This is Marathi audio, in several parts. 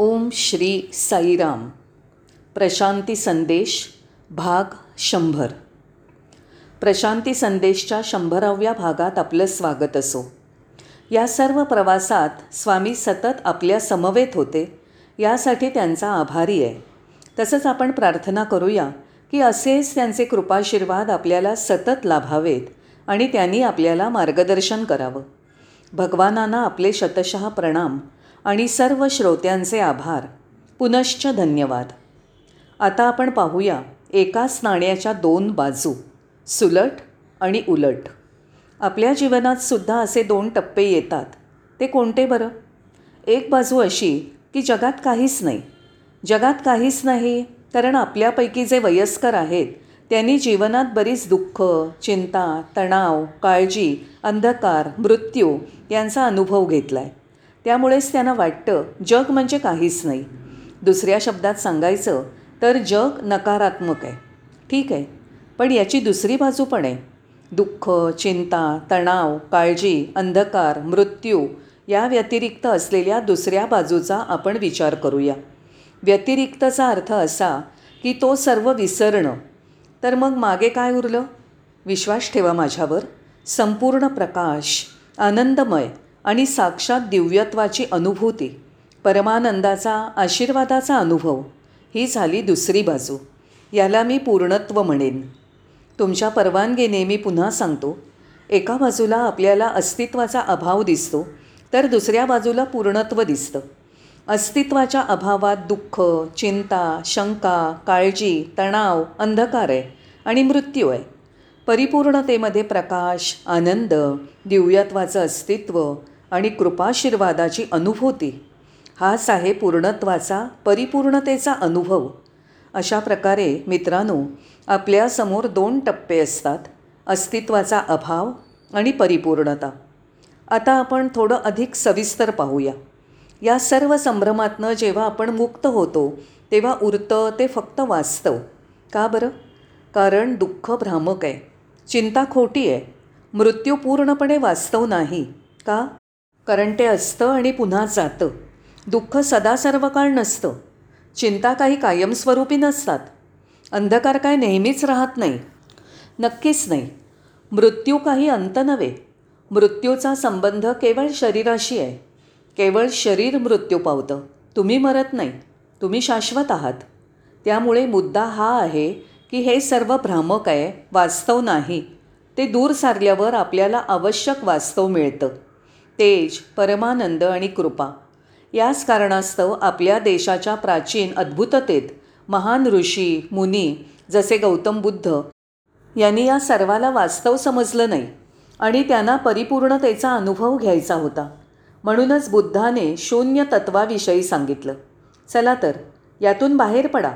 ओम श्री साईराम. प्रशांती संदेश भाग शंभर. प्रशांती संदेशच्या शंभराव्या भागात आपलं स्वागत असो. या सर्व प्रवासात स्वामी सतत आपल्या समवेत होते यासाठी त्यांचा आभारी आहे. तसंच आपण प्रार्थना करूया की असेच त्यांचे कृपाशीर्वाद आपल्याला सतत लाभावेत आणि त्यांनी आपल्याला मार्गदर्शन करावं. भगवानांना आपले शतशः प्रणाम. आणि सर्व श्रोत्यांचे आभार. पुनश्च धन्यवाद. आता आपण पाहूया एकाच नाण्याच्या दोन बाजू सुलट आणि उलट. आपल्या जीवनात सुद्धा असे दोन टप्पे येतात. ते कोणते बरं? एक बाजू अशी की जगात काहीच नाही. जगात काहीच नाही कारण आपल्यापैकी जे वयस्कर आहेत त्यांनी जीवनात बरीच दुःख चिंता तणाव काळजी अंधकार मृत्यू यांचा अनुभव घेतला आहे त्यामुळेच त्यांना वाटतं जग म्हणजे काहीच नाही. दुसऱ्या शब्दात सांगायचं तर जग नकारात्मक आहे. ठीक आहे. पण याची दुसरी बाजू पण आहे. दुःख चिंता तणाव काळजी अंधकार मृत्यू या व्यतिरिक्त असलेल्या दुसऱ्या बाजूचा आपण विचार करूया. व्यतिरिक्तचा अर्थ असा की तो सर्व विसरणं. तर मग मागे काय उरलं? विश्वास ठेवा माझ्यावर. संपूर्ण प्रकाश आनंदमय आणि साक्षात दिव्यत्वाची अनुभूती परमानंदाचा आशीर्वादाचा अनुभव ही झाली दुसरी बाजू. याला मी पूर्णत्व म्हणेन. तुमच्या परवानगीने मी पुन्हा सांगतो एका बाजूला आपल्याला अस्तित्वाचा अभाव दिसतो तर दुसऱ्या बाजूला पूर्णत्व दिसतं. अस्तित्वाच्या अभावात दुःख चिंता शंका काळजी तणाव अंधकार आहे आणि मृत्यू आहे. परिपूर्णतेमध्ये प्रकाश आनंद दिव्यत्वाचं अस्तित्व आणि कृपाशीर्वादाची अनुभूती हाच आहे पूर्णत्वाचा परिपूर्णतेचा अनुभव. अशा प्रकारे मित्रांनो आपल्यासमोर दोन टप्पे असतात अस्तित्वाचा अभाव आणि परिपूर्णता. आता आपण थोडं अधिक सविस्तर पाहूया. या सर्व संभ्रमातनं जेव्हा आपण मुक्त होतो तेव्हा उरतं ते फक्त वास्तव. का बरं? कारण दुःख भ्रामक आहे. चिंता खोटी आहे. मृत्यू पूर्णपणे वास्तव नाही. का? कारण ते असतं आणि पुन्हा जातं. दुःख सदा सर्व काळ नसतं. चिंता काही कायमस्वरूपी नसतात. अंधकार काय नेहमीच राहत नाही. नक्कीच नाही. मृत्यू काही अंत नव्हे. मृत्यूचा संबंध केवळ शरीराशी आहे. केवळ शरीर मृत्यू पावतं. तुम्ही मरत नाही. तुम्ही शाश्वत आहात. त्यामुळे मुद्दा हा आहे की हे सर्व भ्रामक आहे वास्तव नाही. ते दूर सारल्यावर आपल्याला आवश्यक वास्तव मिळतं. तेज परमानंद आणि कृपा. याच कारणास्तव आपल्या देशाच्या प्राचीन अद्भुततेत महान ऋषी मुनी जसे गौतम बुद्ध यांनी या सर्वाला वास्तव समजलं नाही आणि त्यांना परिपूर्णतेचा अनुभव घ्यायचा होता. म्हणूनच बुद्धाने शून्य तत्वाविषयी सांगितलं. चला तर यातून बाहेर पडा.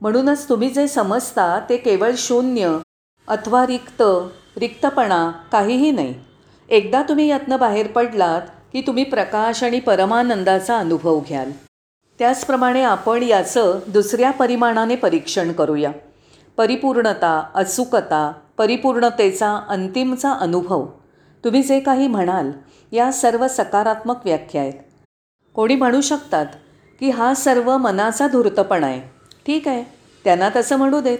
म्हणूनच तुम्ही जे समजता ते केवळ शून्य अथवा रिक्त रिक्तपणा काहीही नाही. एकदा तुम्ही यातनं बाहेर पडलात की तुम्ही प्रकाश आणि परमानंदाचा अनुभव घ्याल. त्याचप्रमाणे आपण याचं दुसऱ्या परिमाणाने परीक्षण करूया. परिपूर्णता अचूकता परिपूर्णतेचा अंतिमचा अनुभव. तुम्ही जे काही म्हणाल या सर्व सकारात्मक व्याख्या आहेत. कोणी म्हणू शकतात की हा सर्व मनाचा धूर्तपणा आहे. ठीक आहे त्यांना तसं म्हणू देत.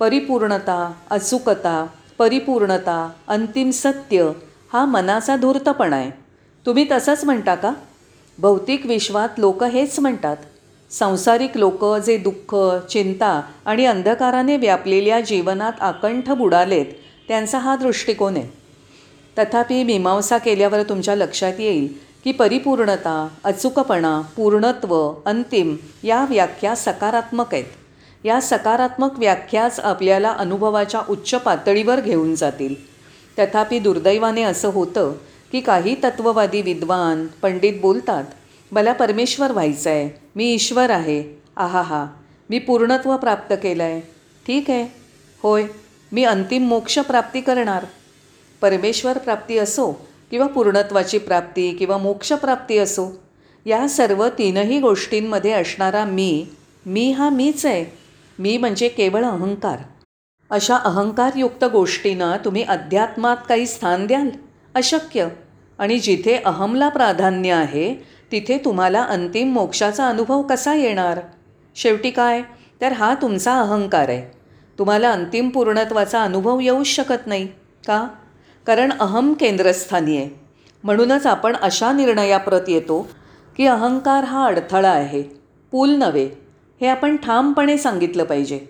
परिपूर्णता अचूकता परिपूर्णता अंतिम सत्य हा मनाचा धूर्तपणा आहे. तुम्ही तसंच म्हणता का? भौतिक विश्वात लोक हेच म्हणतात. सांसारिक लोक जे दुःख चिंता आणि अंधकाराने व्यापलेल्या जीवनात आकंठ बुडालेत त्यांचा हा दृष्टिकोन आहे. तथापि मीमांसा केल्यावर तुमच्या लक्षात येईल की परिपूर्णता अचूकपणा पूर्णत्व अंतिम या व्याख्या सकारात्मक आहेत. या सकारात्मक व्याख्याच आपल्याला अनुभवाच्या उच्च पातळीवर घेऊन जातील. तथापि दुर्दैवाने असं होतं की काही तत्ववादी विद्वान पंडित बोलतात मला परमेश्वर व्हायचं आहे मी ईश्वर आहे आहा हा मी पूर्णत्व प्राप्त केलं आहे ठीक आहे. होय मी अंतिम मोक्ष प्राप्ती करणार. परमेश्वर प्राप्ती असो किंवा पूर्णत्वाची प्राप्ती किंवा मोक्षप्राप्ती असो या सर्व तीनही गोष्टींमध्ये असणारा मी मी हा मीच आहे. मी म्हणजे केवळ अहंकार. अशा अहंकारयुक्त गोष्टींना तुम्ही अध्यात्मात काही स्थान द्याल? अशक्य. आणि जिथे अहमला प्राधान्य आहे तिथे तुम्हाला अंतिम मोक्षाचा अनुभव कसा येणार? शेवटी काय? तर हा तुमचा अहंकार आहे. तुम्हाला अंतिम पूर्णत्वाचा अनुभव येऊच शकत नाही. का? कारण अहम केंद्रस्थानी आहे. म्हणूनच आपण अशा निर्णयाप्रत येतो की अहंकार हा अडथळा आहे पूल नव्हे हे आपण ठामपणे सांगितलं पाहिजे.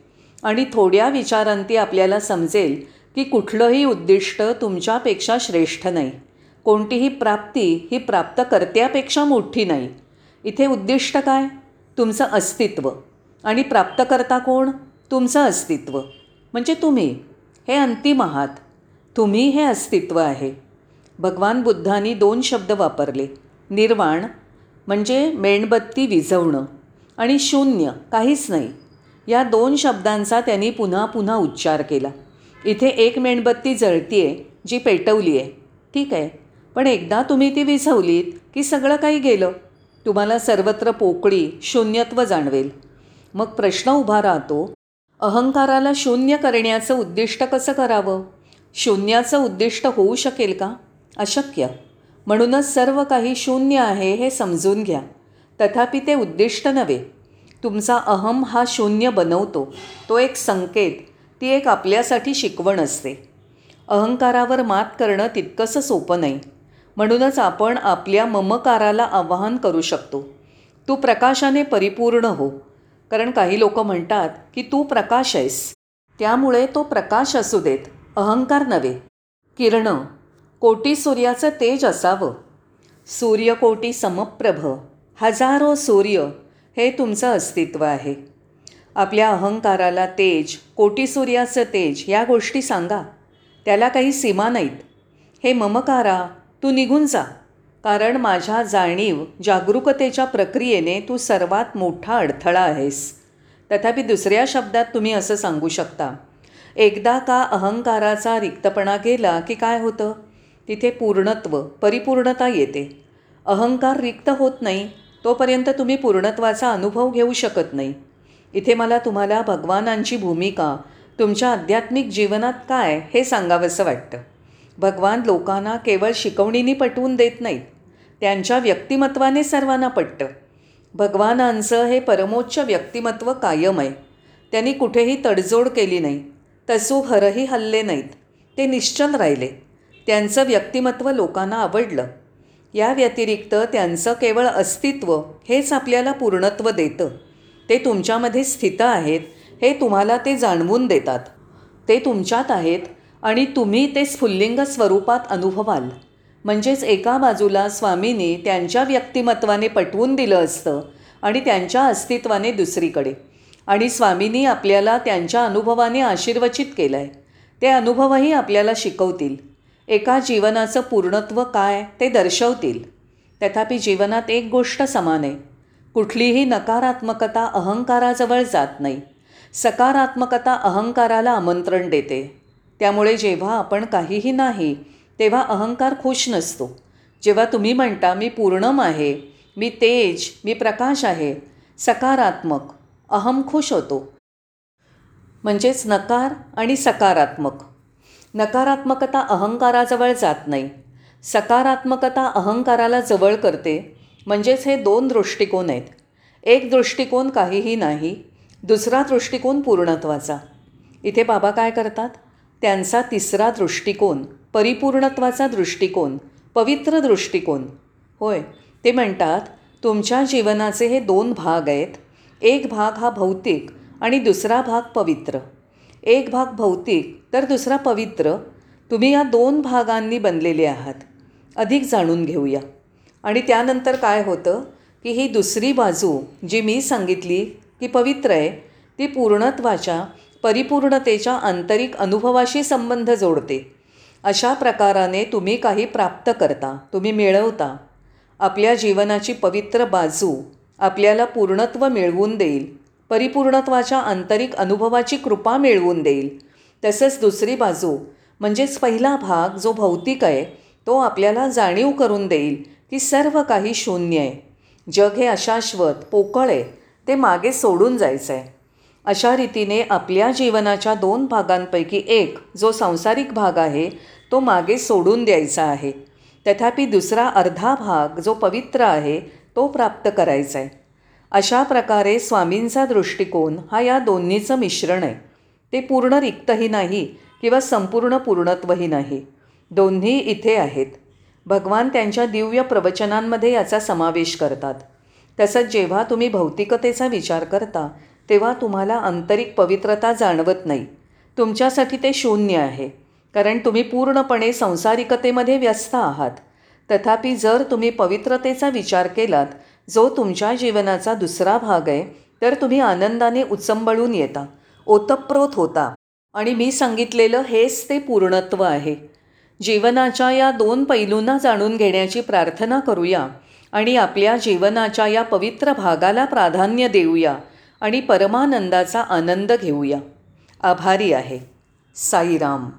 आणि थोड्या विचारांती आपल्याला समजेल की कुठलंही उद्दिष्ट तुमच्यापेक्षा श्रेष्ठ नाही. कोणतीही प्राप्ती ही प्राप्तकर्त्यापेक्षा मोठी नाही. इथे उद्दिष्ट काय? तुमचं अस्तित्व. आणि प्राप्तकर्ता कोण? तुमचं अस्तित्व. म्हणजे तुम्ही. हे अंतिम आहात. तुम्ही हे अस्तित्व आहे. भगवान बुद्धांनी दोन शब्द वापरले. निर्वाण म्हणजे मेणबत्ती विझवणं आणि शून्य काहीच नाही. या दोन शब्दांचा त्यांनी पुन्हा पुन्हा उच्चार केला. इथे एक मेणबत्ती जळती आहे जी पेटवली आहे ठीक आहे. पण एकदा तुम्ही ती विझवलीत की सगळं काही गेलं? तुम्हाला सर्वत्र पोकळी शून्यत्व जाणवेल. मग प्रश्न उभा राहतो अहंकाराला शून्य करण्याचं उद्दिष्ट कसं करावं? शून्याचं उद्दिष्ट होऊ शकेल का? अशक्य. म्हणूनच सर्व काही शून्य आहे हे समजून घ्या. तथापि ते उद्दिष्ट नव्हे. तुमचा अहम हा शून्य बनवतो. तो एक संकेत. ती एक आपल्यासाठी शिकवण असते. अहंकारावर मात करणं तितकंसं सोपं नाही. म्हणूनच आपण आपल्या ममकाराला आवाहन करू शकतो. तू प्रकाशाने परिपूर्ण हो. कारण काही लोक म्हणतात की तू प्रकाश आहेस. त्यामुळे तो प्रकाश असू देत. अहंकार नव्हे. किरणं कोटी सूर्याचं तेज असावं. सूर्यकोटी समप्रभ हजारो सूर्य हे तुमचं अस्तित्व आहे. आपल्या अहंकाराला तेज कोटी सूर्याचं तेज या गोष्टी सांगा. त्याला काही सीमा नाहीत. हे ममकारा तू निघून जा. कारण माझ्या जाणीव जागरूकतेच्या प्रक्रियेने तू सर्वात मोठा अडथळा आहेस. तथापि दुसऱ्या शब्दात तुम्ही असं सांगू शकता. एकदा का अहंकाराचा रिक्तपणा गेला की काय होतं? तिथे पूर्णत्व परिपूर्णता येते. अहंकार रिक्त होत नाही तोपर्यंत तुम्ही पूर्णत्वाचा अनुभव घेऊ शकत नाही. इथे मला तुम्हाला भगवानांची भूमिका तुमच्या आध्यात्मिक जीवनात काय हे सांगावंसं वाटतं. भगवान लोकांना केवळ शिकवणीने पटवून देत नाहीत त्यांच्या व्यक्तिमत्वाने सर्वांना पटतं. भगवानांचं हे परमोच्च व्यक्तिमत्व कायम आहे. त्यांनी कुठेही तडजोड केली नाही. तसू हरही हल्ले नाहीत. ते निश्चल राहिले. त्यांचं व्यक्तिमत्व लोकांना आवडलं. या व्यतिरिक्त त्यांचं केवळ अस्तित्व हेच आपल्याला पूर्णत्व देतं. ते तुमच्यामध्ये स्थित आहेत हे तुम्हाला ते जाणवून देतात. ते तुमच्यात आहेत आणि तुम्ही ते स्फुल्लिंग स्वरूपात अनुभवाल. म्हणजेच एका बाजूला स्वामींनी त्यांच्या व्यक्तिमत्वाने पटवून दिलं असतं आणि त्यांच्या अस्तित्वाने दुसरीकडे. आणि स्वामींनी आपल्याला त्यांच्या अनुभवाने आशीर्वचित केलं आहे ते अनुभवही आपल्याला शिकवतील. एका जीवनाचं पूर्णत्व काय ते दर्शवतील. तथापि जीवनात एक गोष्ट समान आहे. कुठलीही नकारात्मकता अहंकाराजवळ जात नाही. सकारात्मकता अहंकाराला आमंत्रण देते. त्यामुळे जेव्हा आपण काहीही नाही तेव्हा अहंकार खुश नसतो. जेव्हा तुम्ही म्हणता मी पूर्णम आहे मी तेज मी प्रकाश आहे सकारात्मक अहम खुश होतो. म्हणजेच नकार आणि सकारात्मक. नकारात्मकता अहंकाराजवळ जात नाही. सकारात्मकता अहंकाराला जवळ करते म्हणजेच हे दोन दृष्टिकोन आहेत. एक दृष्टिकोन काहीही नाही दुसरा दृष्टिकोन पूर्णत्वाचा. इथे बाबा काय करतात? त्यांचा तिसरा दृष्टिकोन परिपूर्णत्वाचा दृष्टिकोन पवित्र दृष्टिकोन. होय ते म्हणतात तुमच्या जीवनाचे हे दोन भाग आहेत एक भाग हा भौतिक आणि दुसरा भाग पवित्र. एक भाग भौतिक तर दुसरा पवित्र. तुम्ही या दोन भागांनी बनलेले आहात. अधिक जाणून घेऊया. आणि त्यानंतर काय होतं? की ही दुसरी बाजू जी मी सांगितली की पवित्र आहे ती पूर्णत्वाच्या परिपूर्णतेच्या आंतरिक अनुभवाशी संबंध जोडते. अशा प्रकाराने तुम्ही काही प्राप्त करता तुम्ही मिळवता. आपल्या जीवनाची पवित्र बाजू आपल्याला पूर्णत्व मिळवून देईल. परिपूर्णत्वाच्या आंतरिक अनुभवाची कृपा मिळवून देईल. तसंच दुसरी बाजू म्हणजेच पहिला भाग जो भौतिक आहे तो आपल्याला जाणीव करून देईल की सर्व काही शून्य आहे. जग हे अशाश्वत पोकळ आहे ते मागे सोडून जायचं आहे अशा रीतीने आपल्या जीवनाच्या दोन भागांपैकी एक जो सांसारिक भाग आहे तो मागे सोडून द्यायचा आहे. तथापि दुसरा अर्धा भाग जो पवित्र आहे तो प्राप्त करायचा आहे अशा प्रकारे स्वामींचा दृष्टिकोन हा या दोन्हीचं मिश्रण आहे. ते पूर्ण रिक्तही नाही किंवा संपूर्ण पूर्णत्वही नाही. दोन्ही इथे आहेत. भगवान त्यांच्या दिव्य प्रवचनांमध्ये याचा समावेश करतात. तसंच जेव्हा तुम्ही भौतिकतेचा विचार करता तेव्हा तुम्हाला आंतरिक पवित्रता जाणवत नाही. तुमच्यासाठी ते शून्य आहे. कारण तुम्ही पूर्णपणे संसारिकतेमध्ये व्यस्त आहात. तथापि जर तुम्ही पवित्रतेचा विचार केलात जो तुमच्या जीवनाचा दुसरा भाग आहे तर तुम्ही आनंदाने उचंबळून येता ओतप्रोत होता. आणि मी सांगितलेलं हेच ते पूर्णत्व आहे. जीवनाच्या या दोन पैलूंना जाणून घेण्याची प्रार्थना करूया आणि आपल्या जीवनाच्या या पवित्र भागाला प्राधान्य देऊया आणि परमानंदाचा आनंद घेऊया. आभारी आहे. साईराम.